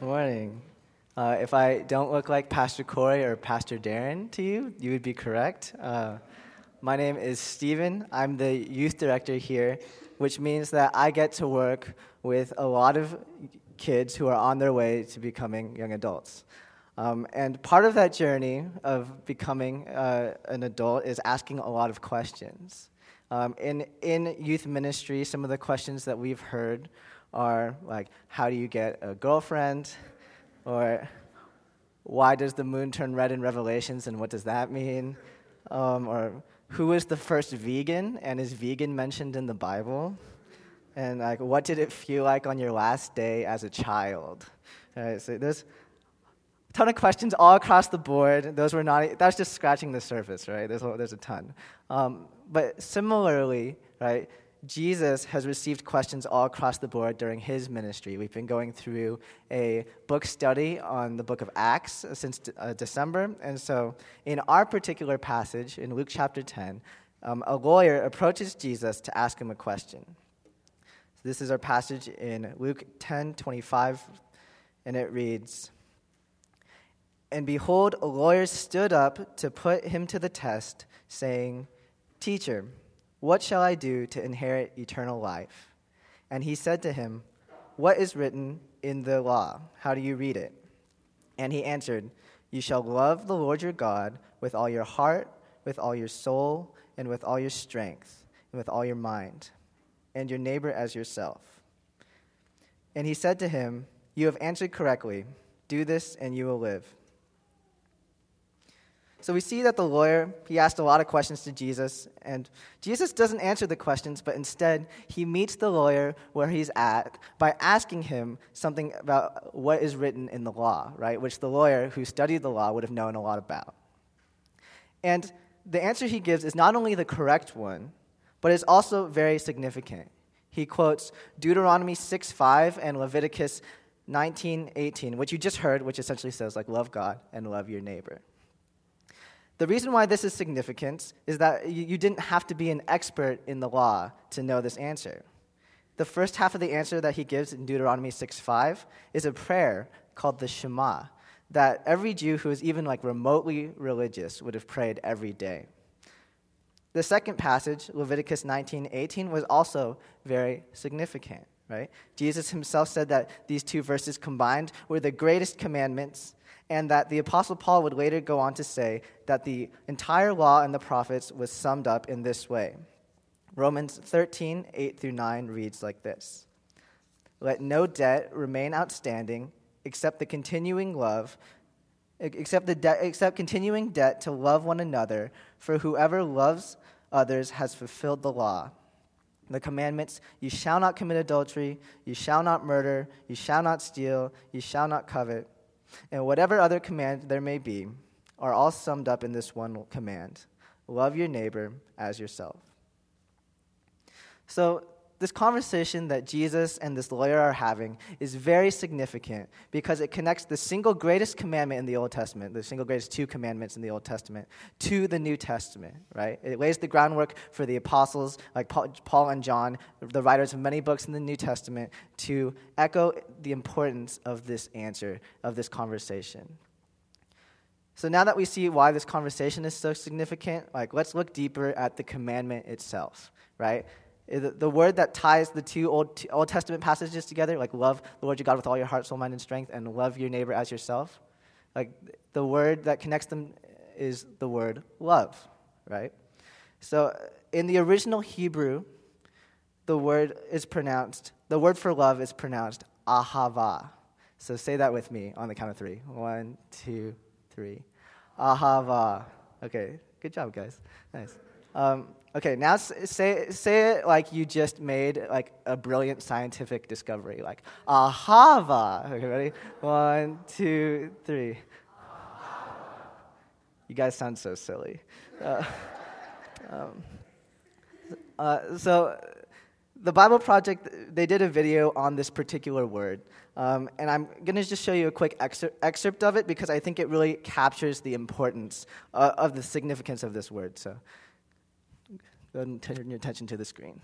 Morning. Uh, if I don't look like Pastor Corey or Pastor Darren to you, you would be correct. Uh, my name is Stephen. I'm the youth director here, which means that I get to work with a lot of kids who are on their way to becoming young adults. Um, and part of that journey of becoming uh, an adult is asking a lot of questions. Um, in, in youth ministry, some of the questions that we've heard are like, how do you get a girlfriend? Or why does the moon turn red in Revelations and what does that mean? Um, or who is the first vegan and is vegan mentioned in the Bible? And like, what did it feel like on your last day as a child? All right, so there's a ton of questions all across the board. Those were not, that's just scratching the surface, right? There's a, there's a ton. Um, but similarly, right, Jesus has received questions all across the board during his ministry. We've been going through a book study on the book of Acts since uh, December. And so, in our particular passage, in Luke chapter 10, um, a lawyer approaches Jesus to ask him a question. So this is our passage in Luke 10 25, and it reads And behold, a lawyer stood up to put him to the test, saying, Teacher, what shall I do to inherit eternal life? And he said to him, What is written in the law? How do you read it? And he answered, You shall love the Lord your God with all your heart, with all your soul, and with all your strength, and with all your mind, and your neighbor as yourself. And he said to him, You have answered correctly. Do this, and you will live. So we see that the lawyer, he asked a lot of questions to Jesus, and Jesus doesn't answer the questions, but instead he meets the lawyer where he's at by asking him something about what is written in the law, right? Which the lawyer who studied the law would have known a lot about. And the answer he gives is not only the correct one, but it's also very significant. He quotes Deuteronomy 6:5 and Leviticus 19:18, which you just heard, which essentially says like love God and love your neighbor. The reason why this is significant is that you didn't have to be an expert in the law to know this answer. The first half of the answer that he gives in Deuteronomy 6:5 is a prayer called the Shema that every Jew who is even like remotely religious would have prayed every day. The second passage, Leviticus 19:18, was also very significant, right? Jesus himself said that these two verses combined were the greatest commandments and that the Apostle Paul would later go on to say that the entire law and the prophets was summed up in this way. Romans 13, 8 through 9 reads like this Let no debt remain outstanding except the continuing love, except, the de- except continuing debt to love one another, for whoever loves others has fulfilled the law. The commandments you shall not commit adultery, you shall not murder, you shall not steal, you shall not covet and whatever other command there may be are all summed up in this one command love your neighbor as yourself. So, this conversation that Jesus and this lawyer are having is very significant because it connects the single greatest commandment in the Old Testament, the single greatest two commandments in the Old Testament, to the New Testament, right? It lays the groundwork for the apostles like Paul and John, the writers of many books in the New Testament, to echo the importance of this answer, of this conversation. So now that we see why this conversation is so significant, like let's look deeper at the commandment itself, right? The word that ties the two Old, Old Testament passages together, like love the Lord your God with all your heart, soul, mind, and strength, and love your neighbor as yourself, like the word that connects them is the word love, right? So in the original Hebrew, the word is pronounced, the word for love is pronounced ahava. So say that with me on the count of three. One, two, three. Ahava. Okay, good job, guys. Nice. Um, Okay, now say, say it like you just made like a brilliant scientific discovery, like ahava. Okay, ready? One, two, three. You guys sound so silly. Uh, um, uh, so, the Bible Project, they did a video on this particular word. Um, and I'm going to just show you a quick excerpt, excerpt, of it because I think it really captures the importance uh, of the significance of this word. So, Go ahead and turn your attention to the screen.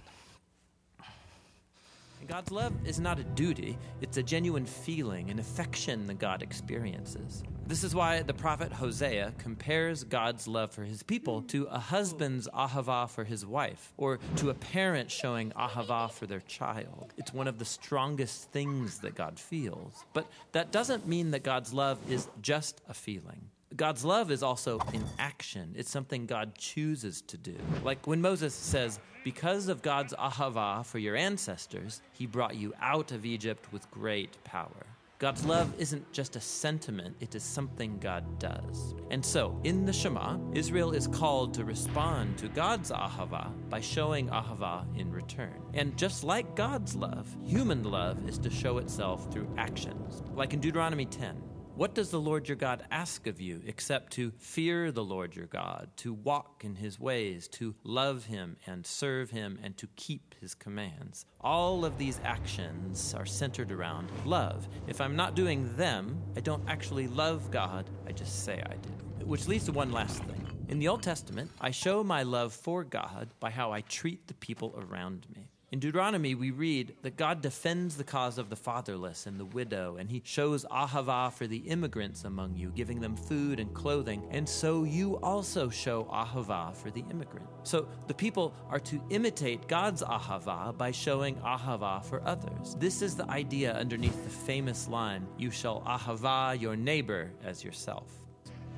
God's love is not a duty, it's a genuine feeling, an affection that God experiences. This is why the prophet Hosea compares God's love for his people to a husband's ahava for his wife, or to a parent showing ahava for their child. It's one of the strongest things that God feels. But that doesn't mean that God's love is just a feeling. God's love is also in action. It's something God chooses to do. Like when Moses says, Because of God's ahava for your ancestors, he brought you out of Egypt with great power. God's love isn't just a sentiment, it is something God does. And so, in the Shema, Israel is called to respond to God's ahava by showing ahava in return. And just like God's love, human love is to show itself through actions. Like in Deuteronomy 10, what does the Lord your God ask of you except to fear the Lord your God, to walk in his ways, to love him and serve him, and to keep his commands? All of these actions are centered around love. If I'm not doing them, I don't actually love God, I just say I do. Which leads to one last thing. In the Old Testament, I show my love for God by how I treat the people around me. In Deuteronomy, we read that God defends the cause of the fatherless and the widow, and he shows ahava for the immigrants among you, giving them food and clothing. And so you also show ahava for the immigrant. So the people are to imitate God's ahava by showing ahava for others. This is the idea underneath the famous line, You shall ahava your neighbor as yourself.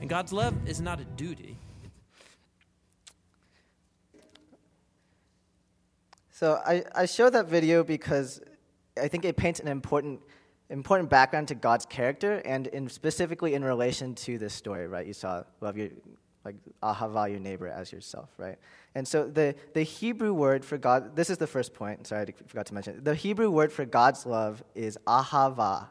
And God's love is not a duty, So I, I show that video because I think it paints an important important background to God's character and in specifically in relation to this story, right? You saw love your like ahava your neighbor as yourself, right? And so the, the Hebrew word for God, this is the first point, sorry, I forgot to mention. The Hebrew word for God's love is ahava,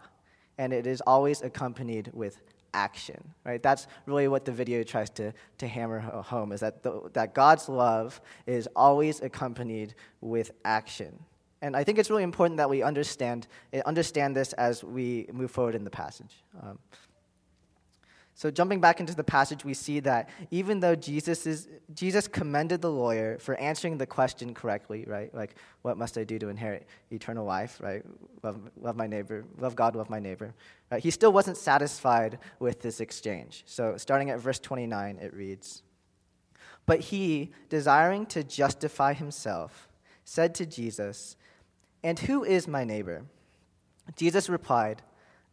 and it is always accompanied with action, right? That's really what the video tries to, to hammer home is that, the, that God's love is always accompanied with action. And I think it's really important that we understand, understand this as we move forward in the passage. Um, so, jumping back into the passage, we see that even though Jesus, is, Jesus commended the lawyer for answering the question correctly, right? Like, what must I do to inherit eternal life, right? Love, love my neighbor, love God, love my neighbor. Right? He still wasn't satisfied with this exchange. So, starting at verse 29, it reads But he, desiring to justify himself, said to Jesus, And who is my neighbor? Jesus replied,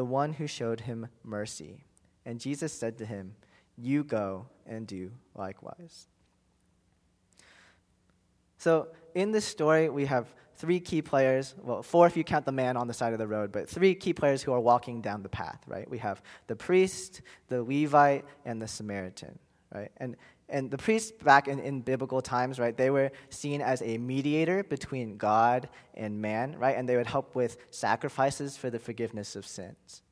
the one who showed him mercy. And Jesus said to him, You go and do likewise. So, in this story, we have three key players. Well, four if you count the man on the side of the road, but three key players who are walking down the path, right? We have the priest, the Levite, and the Samaritan, right? And and the priests back in, in biblical times, right, they were seen as a mediator between God and man, right? And they would help with sacrifices for the forgiveness of sins.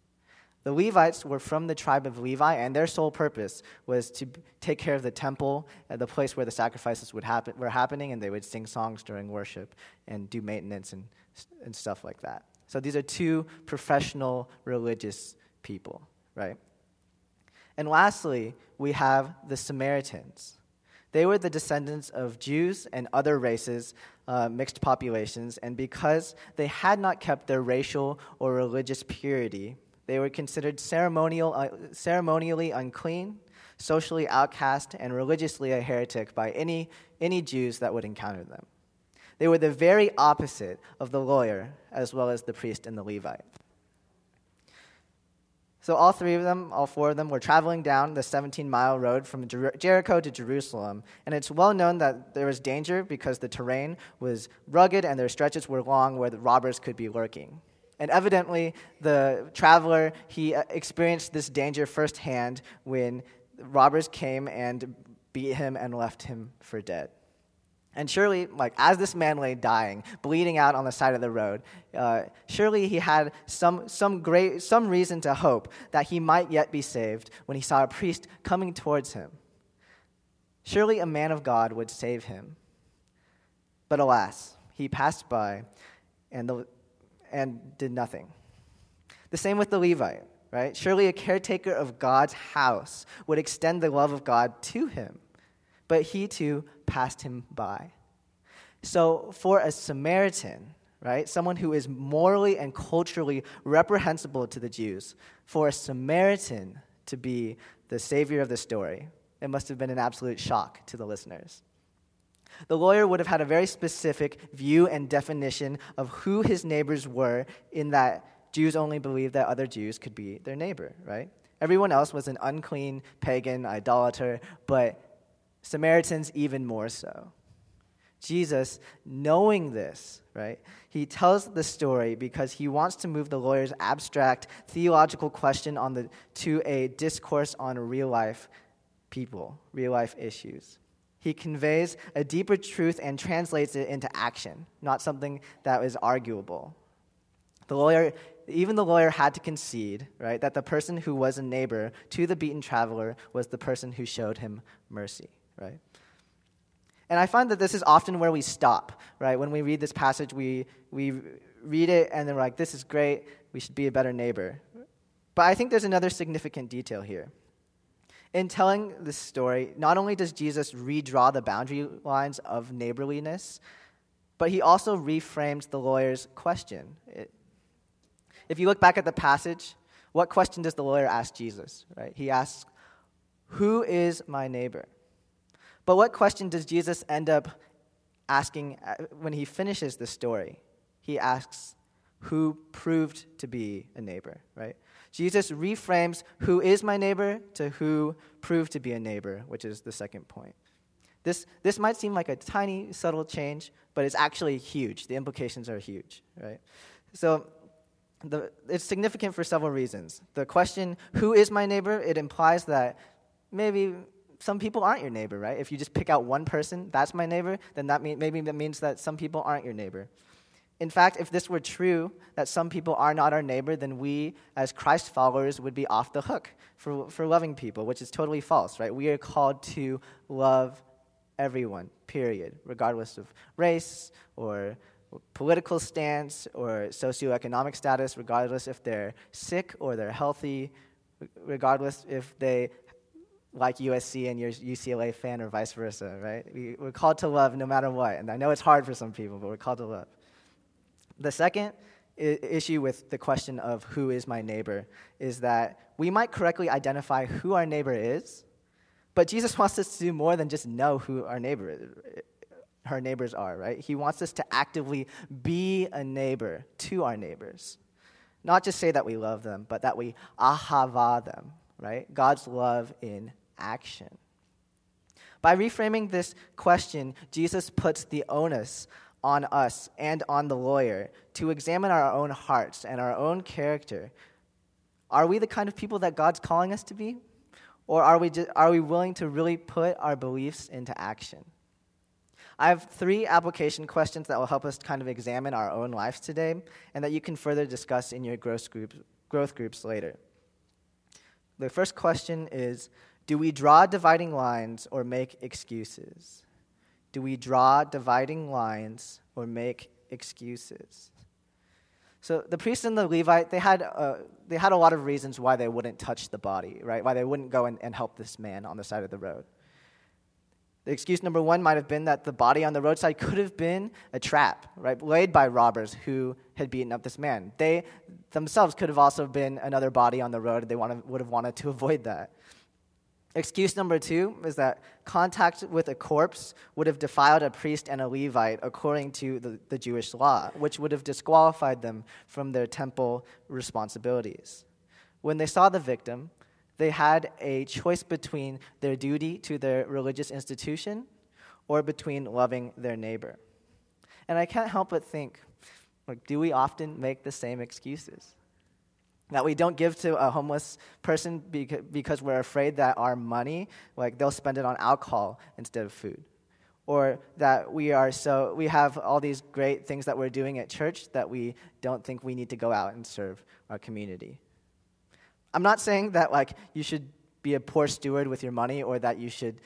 The Levites were from the tribe of Levi, and their sole purpose was to take care of the temple, uh, the place where the sacrifices would happen, were happening, and they would sing songs during worship and do maintenance and, and stuff like that. So these are two professional religious people, right? And lastly, we have the Samaritans. They were the descendants of Jews and other races, uh, mixed populations, and because they had not kept their racial or religious purity, they were considered ceremonial, uh, ceremonially unclean, socially outcast, and religiously a heretic by any, any Jews that would encounter them. They were the very opposite of the lawyer as well as the priest and the Levite. So, all three of them, all four of them, were traveling down the 17 mile road from Jer- Jericho to Jerusalem. And it's well known that there was danger because the terrain was rugged and their stretches were long where the robbers could be lurking. And evidently, the traveler, he uh, experienced this danger firsthand when robbers came and beat him and left him for dead. And surely, like as this man lay dying, bleeding out on the side of the road, uh, surely he had some, some, great, some reason to hope that he might yet be saved when he saw a priest coming towards him. Surely a man of God would save him. But alas, he passed by and, the, and did nothing. The same with the Levite, right? Surely a caretaker of God's house would extend the love of God to him but he too passed him by. So, for a Samaritan, right, someone who is morally and culturally reprehensible to the Jews, for a Samaritan to be the savior of the story, it must have been an absolute shock to the listeners. The lawyer would have had a very specific view and definition of who his neighbors were, in that Jews only believed that other Jews could be their neighbor, right? Everyone else was an unclean pagan idolater, but Samaritans even more so. Jesus, knowing this, right, he tells the story because he wants to move the lawyer's abstract theological question on the, to a discourse on real life people, real life issues. He conveys a deeper truth and translates it into action, not something that is arguable. The lawyer, even the lawyer had to concede, right, that the person who was a neighbor to the beaten traveler was the person who showed him mercy right? And I find that this is often where we stop, right? When we read this passage, we, we read it and then we're like, this is great, we should be a better neighbor. But I think there's another significant detail here. In telling this story, not only does Jesus redraw the boundary lines of neighborliness, but he also reframes the lawyer's question. It, if you look back at the passage, what question does the lawyer ask Jesus? Right? He asks, Who is my neighbor? But what question does Jesus end up asking uh, when he finishes the story? He asks, Who proved to be a neighbor, right? Jesus reframes who is my neighbor to who proved to be a neighbor, which is the second point. This, this might seem like a tiny, subtle change, but it's actually huge. The implications are huge, right? So the, it's significant for several reasons. The question, who is my neighbor, it implies that maybe some people aren't your neighbor, right? If you just pick out one person, that's my neighbor, then that mean, maybe that means that some people aren't your neighbor. In fact, if this were true, that some people are not our neighbor, then we, as Christ followers, would be off the hook for, for loving people, which is totally false, right? We are called to love everyone, period, regardless of race or political stance or socioeconomic status, regardless if they're sick or they're healthy, regardless if they like USC and you're UCLA fan or vice versa, right? We, we're called to love no matter what. And I know it's hard for some people, but we're called to love. The second I- issue with the question of who is my neighbor is that we might correctly identify who our neighbor is, but Jesus wants us to do more than just know who our neighbor is, our neighbors are, right? He wants us to actively be a neighbor to our neighbors. Not just say that we love them, but that we ahava them, right? God's love in action. By reframing this question, Jesus puts the onus on us and on the lawyer to examine our own hearts and our own character. Are we the kind of people that God's calling us to be? Or are we, just, are we willing to really put our beliefs into action? I have three application questions that will help us kind of examine our own lives today and that you can further discuss in your growth groups, growth groups later. The first question is Do we draw dividing lines or make excuses? Do we draw dividing lines or make excuses? So the priest and the Levite, they had, uh, they had a lot of reasons why they wouldn't touch the body, right? Why they wouldn't go and, and help this man on the side of the road. The excuse number one might have been that the body on the roadside could have been a trap, right, laid by robbers who had beaten up this man. They themselves could have also been another body on the road. They wanted, would have wanted to avoid that. Excuse number two is that contact with a corpse would have defiled a priest and a Levite according to the, the Jewish law, which would have disqualified them from their temple responsibilities. When they saw the victim, they had a choice between their duty to their religious institution or between loving their neighbor. And I can't help but think like, do we often make the same excuses? That we don't give to a homeless person because we're afraid that our money, like they'll spend it on alcohol instead of food. Or that we are so, we have all these great things that we're doing at church that we don't think we need to go out and serve our community. I'm not saying that like you should be a poor steward with your money or that you should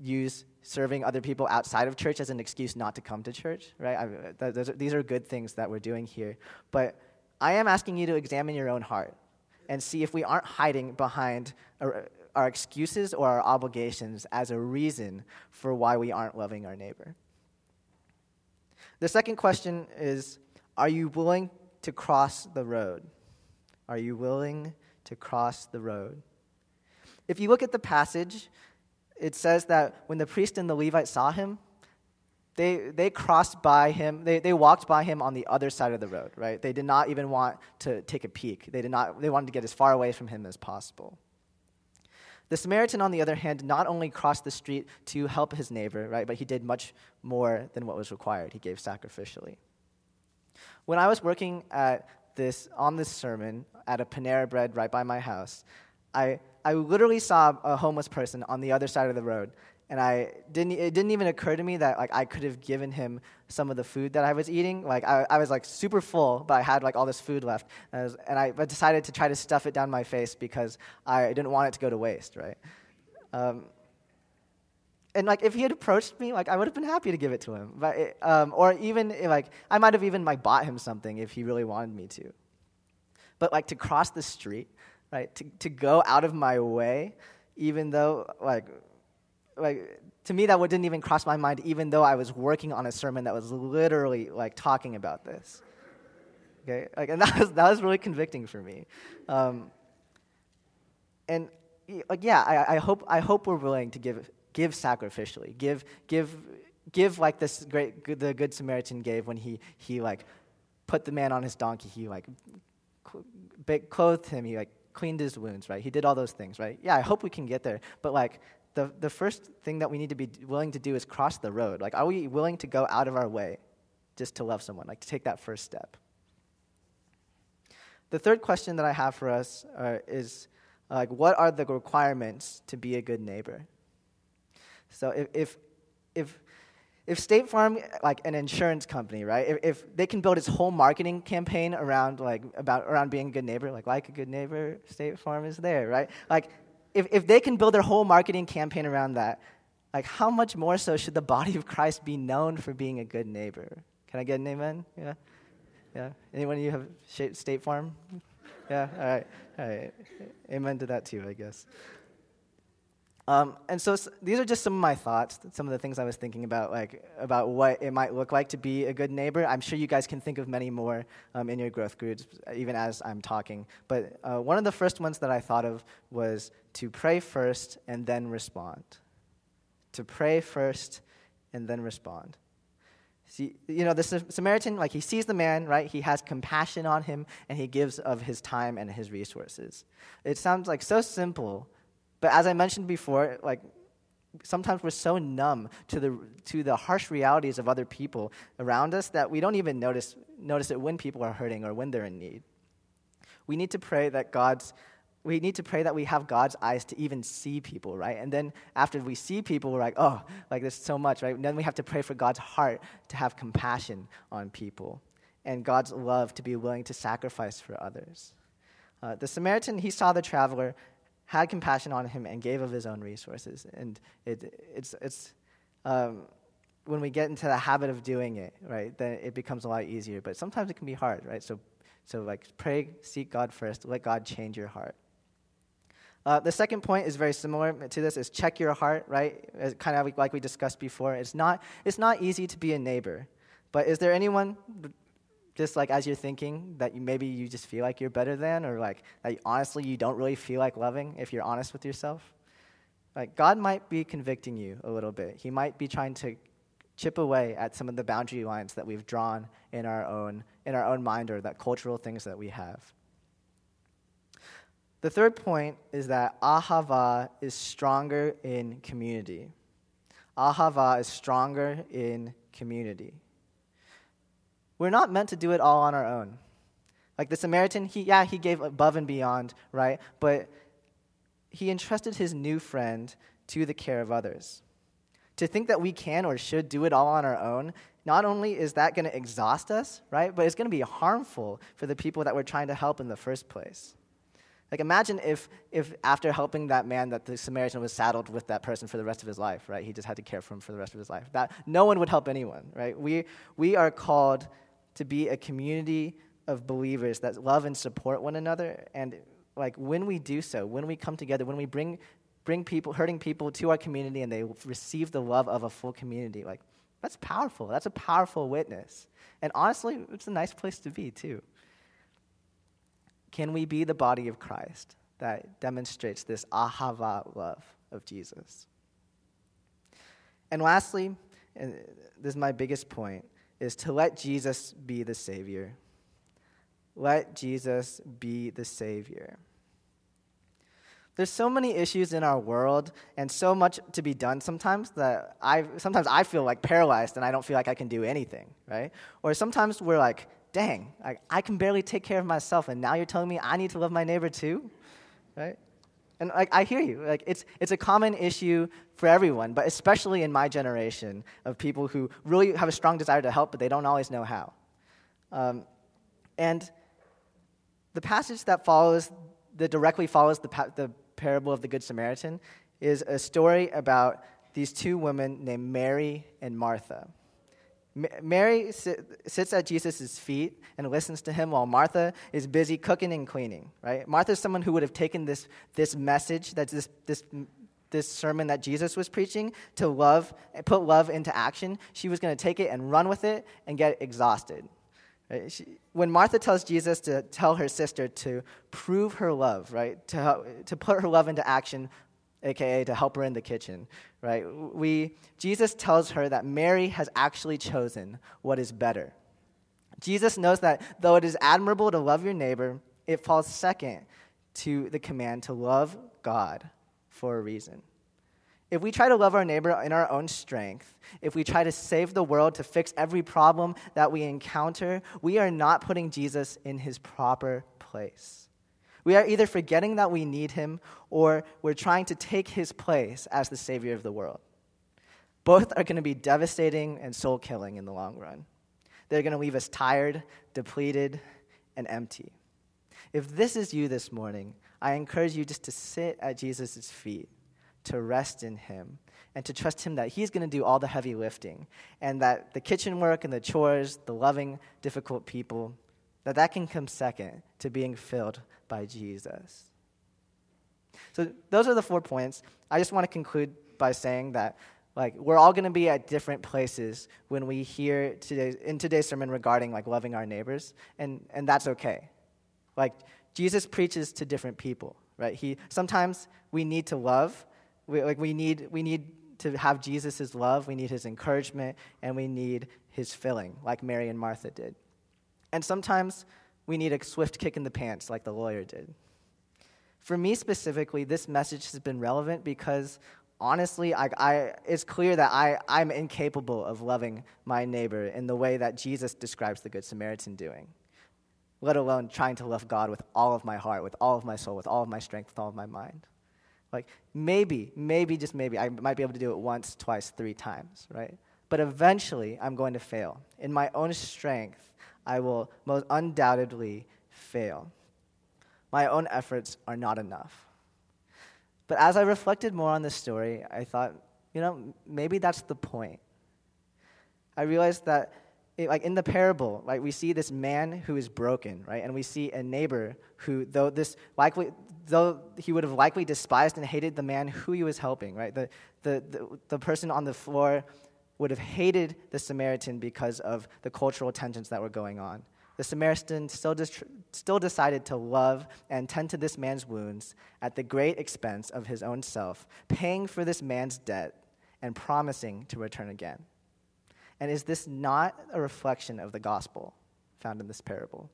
use serving other people outside of church as an excuse not to come to church, right? I, th- are, these are good things that we're doing here. But I am asking you to examine your own heart and see if we aren't hiding behind our, excuses or our obligations as a reason for why we aren't loving our neighbor. The second question is Are you willing to cross the road? Are you willing to cross the road? If you look at the passage, it says that when the priest and the Levite saw him, they, they crossed by him, they, they walked by him on the other side of the road, right? They did not even want to take a peek. They, did not, they wanted to get as far away from him as possible. The Samaritan, on the other hand, not only crossed the street to help his neighbor, right, but he did much more than what was required. He gave sacrificially. When I was working at this, on this sermon at a Panera Bread right by my house, I, I literally saw a homeless person on the other side of the road. And I didn't, it didn't even occur to me that like I could have given him some of the food that I was eating. Like I, I was like super full, but I had like all this food left. And I, was, and I decided to try to stuff it down my face because I didn't want it to go to waste, right? Um, and like if he had approached me, like I would have been happy to give it to him. But it, um, or even like I might have even like bought him something if he really wanted me to. But like to cross the street right? To, to go out of my way, even though, like, like to me that didn't even cross my mind even though i was working on a sermon that was literally like talking about this okay like, and that was, that was really convicting for me um, and like yeah I, I, hope i hope we're willing to give give sacrificially give give give like this great the good samaritan gave when he he like put the man on his donkey he like clothed him he like cleaned his wounds, right? He did all those things, right? Yeah, I hope we can get there. But like the, the first thing that we need to be willing to do is cross the road. Like, are we willing to go out of our way just to love someone, like to take that first step? The third question that I have for us uh, is like, what are the requirements to be a good neighbor? So if, if, if if State Farm, like an insurance company, right? If, if, they can build its whole marketing campaign around like about around being a good neighbor, like like a good neighbor, State Farm is there, right? Like if if they can build their whole marketing campaign around that, like how much more so should the body of Christ be known for being a good neighbor? Can I get an amen? Yeah, yeah. Anyone of you have State Farm? Yeah. All right. All right. Amen to that too, I guess. Um, and so, these are just some of my thoughts, some of the things I was thinking about, like about what it might look like to be a good neighbor. I'm sure you guys can think of many more um, in your growth groups, even as I'm talking. But uh, one of the first ones that I thought of was to pray first and then respond. To pray first and then respond. See, you know, the Samaritan, like he sees the man, right? He has compassion on him, and he gives of his time and his resources. It sounds like so simple but as I mentioned before, like sometimes we're so numb to the to the harsh realities of other people around us that we don't even notice notice it when people are hurting or when they're in need. We need to pray that God's we need to pray that we have God's eyes to even see people, right? And then after we see people, we're like, oh, like there's so much, right? And then we have to pray for God's heart to have compassion on people and God's love to be willing to sacrifice for others. Uh, the Samaritan, he saw the traveler had compassion on him and gave of his own resources. And it, it's, it's um, when we get into the habit of doing it, right, then it becomes a lot easier. But sometimes it can be hard, right? So, so like, pray, seek God first, let God change your heart. Uh, the second point is very similar to this: is check your heart, right? As kind of like we discussed before. It's not it's not easy to be a neighbor, but is there anyone just like as you're thinking that you, maybe you just feel like you're better than, or like that you, honestly you don't really feel like loving if you're honest with yourself? Like, God might be convicting you a little bit. He might be trying to chip away at some of the boundary lines that we've drawn in our own, in our own mind or that cultural things that we have. The third point is that ahava is stronger in community. Ahava is stronger in community. We're not meant to do it all on our own. Like the Samaritan, he, yeah, he gave above and beyond, right? But he entrusted his new friend to the care of others. To think that we can or should do it all on our own, not only is that going to exhaust us, right, but it's going to be harmful for the people that we're trying to help in the first place. Like imagine if, if after helping that man that the Samaritan was saddled with that person for the rest of his life, right? He just had to care for him for the rest of his life. That no one would help anyone, right? We, we are called to be a community of believers that love and support one another. And like when we do so, when we come together, when we bring bring people hurting people to our community and they receive the love of a full community, like that's powerful. That's a powerful witness. And honestly, it's a nice place to be too. Can we be the body of Christ that demonstrates this ahava love of Jesus? And lastly, and this is my biggest point, is to let Jesus be the Savior. Let Jesus be the Savior. There's so many issues in our world and so much to be done sometimes that I sometimes I feel like paralyzed and I don't feel like I can do anything, right? Or sometimes we're like, dang, I, I can barely take care of myself, and now you're telling me I need to love my neighbor too, right? And like I hear you, like it's it's a common issue for everyone, but especially in my generation of people who really have a strong desire to help, but they don't always know how. Um, and the passage that follows, that directly follows the, pa- the parable of the Good Samaritan, is a story about these two women named Mary and Martha. Mary sits at Jesus' feet and listens to him while Martha is busy cooking and cleaning, right? Martha is someone who would have taken this, this message, that this, this, this sermon that Jesus was preaching, to love, put love into action. She was going to take it and run with it and get exhausted. Right? She, when Martha tells Jesus to tell her sister to prove her love, right? To, to put her love into action aka to help her in the kitchen, right? We, Jesus tells her that Mary has actually chosen what is better. Jesus knows that though it is admirable to love your neighbor, it falls second to the command to love God for a reason. If we try to love our neighbor in our own strength, if we try to save the world to fix every problem that we encounter, we are not putting Jesus in his proper place. We are either forgetting that we need him or we're trying to take his place as the Savior of the world. Both are going to be devastating and soul killing in the long run. They're going to leave us tired, depleted, and empty. If this is you this morning, I encourage you just to sit at Jesus' feet, to rest in him, and to trust him that he's going to do all the heavy lifting, and that the kitchen work and the chores, the loving, difficult people, that that can come second to being filled by Jesus. So those are the four points. I just want to conclude by saying that like we're all going to be at different places when we hear today in today's sermon regarding like loving our neighbors and and that's okay. Like Jesus preaches to different people, right? He sometimes we need to love. We, like we need we need to have Jesus' love, we need his encouragement, and we need his filling, like Mary and Martha did. And sometimes we need a swift kick in the pants like the lawyer did. For me specifically, this message has been relevant because honestly, I, I, it's clear that I, I'm incapable of loving my neighbor in the way that Jesus describes the Good Samaritan doing, let alone trying to love God with all of my heart, with all of my soul, with all of my strength, with all of my mind. Like, maybe, maybe, just maybe, I might be able to do it once, twice, three times, right? But eventually, I'm going to fail. In my own strength, I will most undoubtedly fail. My own efforts are not enough. But as I reflected more on this story, I thought, you know, maybe that's the point. I realized that, it, like in the parable, right, we see this man who is broken, right, and we see a neighbor who, though this likely, though he would have likely despised and hated the man who he was helping, right, the, the, the, the person on the floor would have hated the Samaritan because of the cultural tensions that were going on. the Samaritan still, dis- still decided to love and tend to this man's wounds at the great expense of his own self, paying for this man's debt and promising to return again. And is this not a reflection of the gospel found in this parable?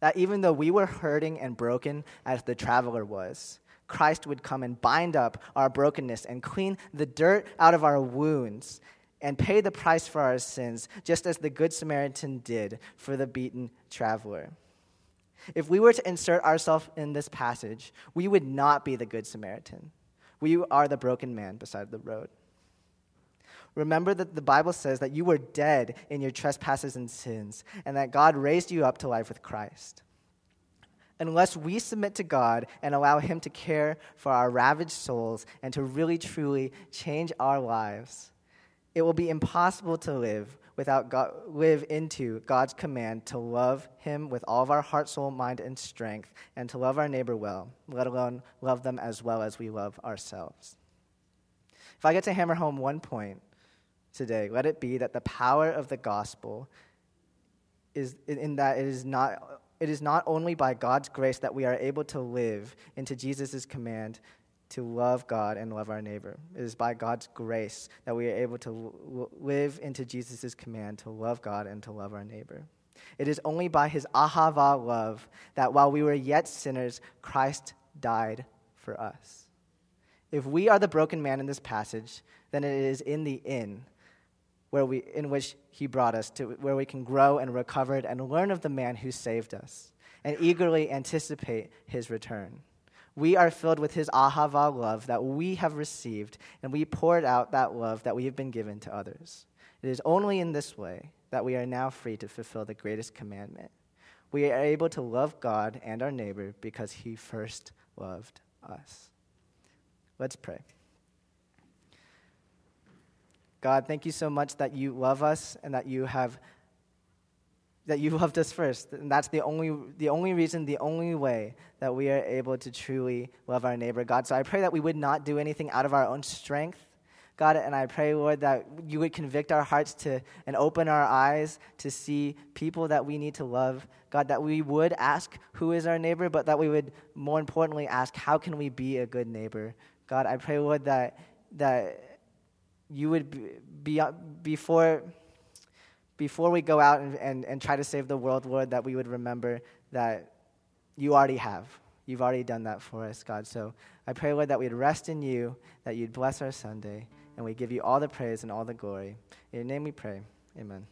That even though we were hurting and broken as the traveler was, Christ would come and bind up our brokenness and clean the dirt out of our wounds and pay the price for our sins, just as the Good Samaritan did for the beaten traveler. If we were to insert ourselves in this passage, we would not be the Good Samaritan. We are the broken man beside the road. Remember that the Bible says that you were dead in your trespasses and sins, and that God raised you up to life with Christ. Unless we submit to God and allow Him to care for our ravaged souls and to really truly change our lives, it will be impossible to live without God, live into God's command to love Him with all of our heart, soul, mind, and strength, and to love our neighbor well, let alone love them as well as we love ourselves. If I get to hammer home one point today, let it be that the power of the gospel is in that it is not. It is not only by God's grace that we are able to live into Jesus' command to love God and love our neighbor. It is by God's grace that we are able to live into Jesus' command to love God and to love our neighbor. It is only by his ahava love that while we were yet sinners, Christ died for us. If we are the broken man in this passage, then it is in the inn where we, in which he brought us to where we can grow and recover and learn of the man who saved us and eagerly anticipate his return we are filled with his ahava love that we have received, and we poured out that love that we have been given to others. It is only in this way that we are now free to fulfill the greatest commandment. We are able to love God and our neighbor because he first loved us. Let's pray. God, thank you so much that you love us and that you have that you loved us first. And that's the only, the only reason, the only way that we are able to truly love our neighbor, God. So I pray that we would not do anything out of our own strength, God. And I pray, Lord, that you would convict our hearts to and open our eyes to see people that we need to love. God, that we would ask who is our neighbor, but that we would more importantly ask how can we be a good neighbor. God, I pray, Lord, that that you would be, be uh, before before we go out and, and, and try to save the world, Lord, that we would remember that you already have. You've already done that for us, God. So I pray, Lord, that we'd rest in you, that you'd bless our Sunday, and we give you all the praise and all the glory. In your name we pray. Amen.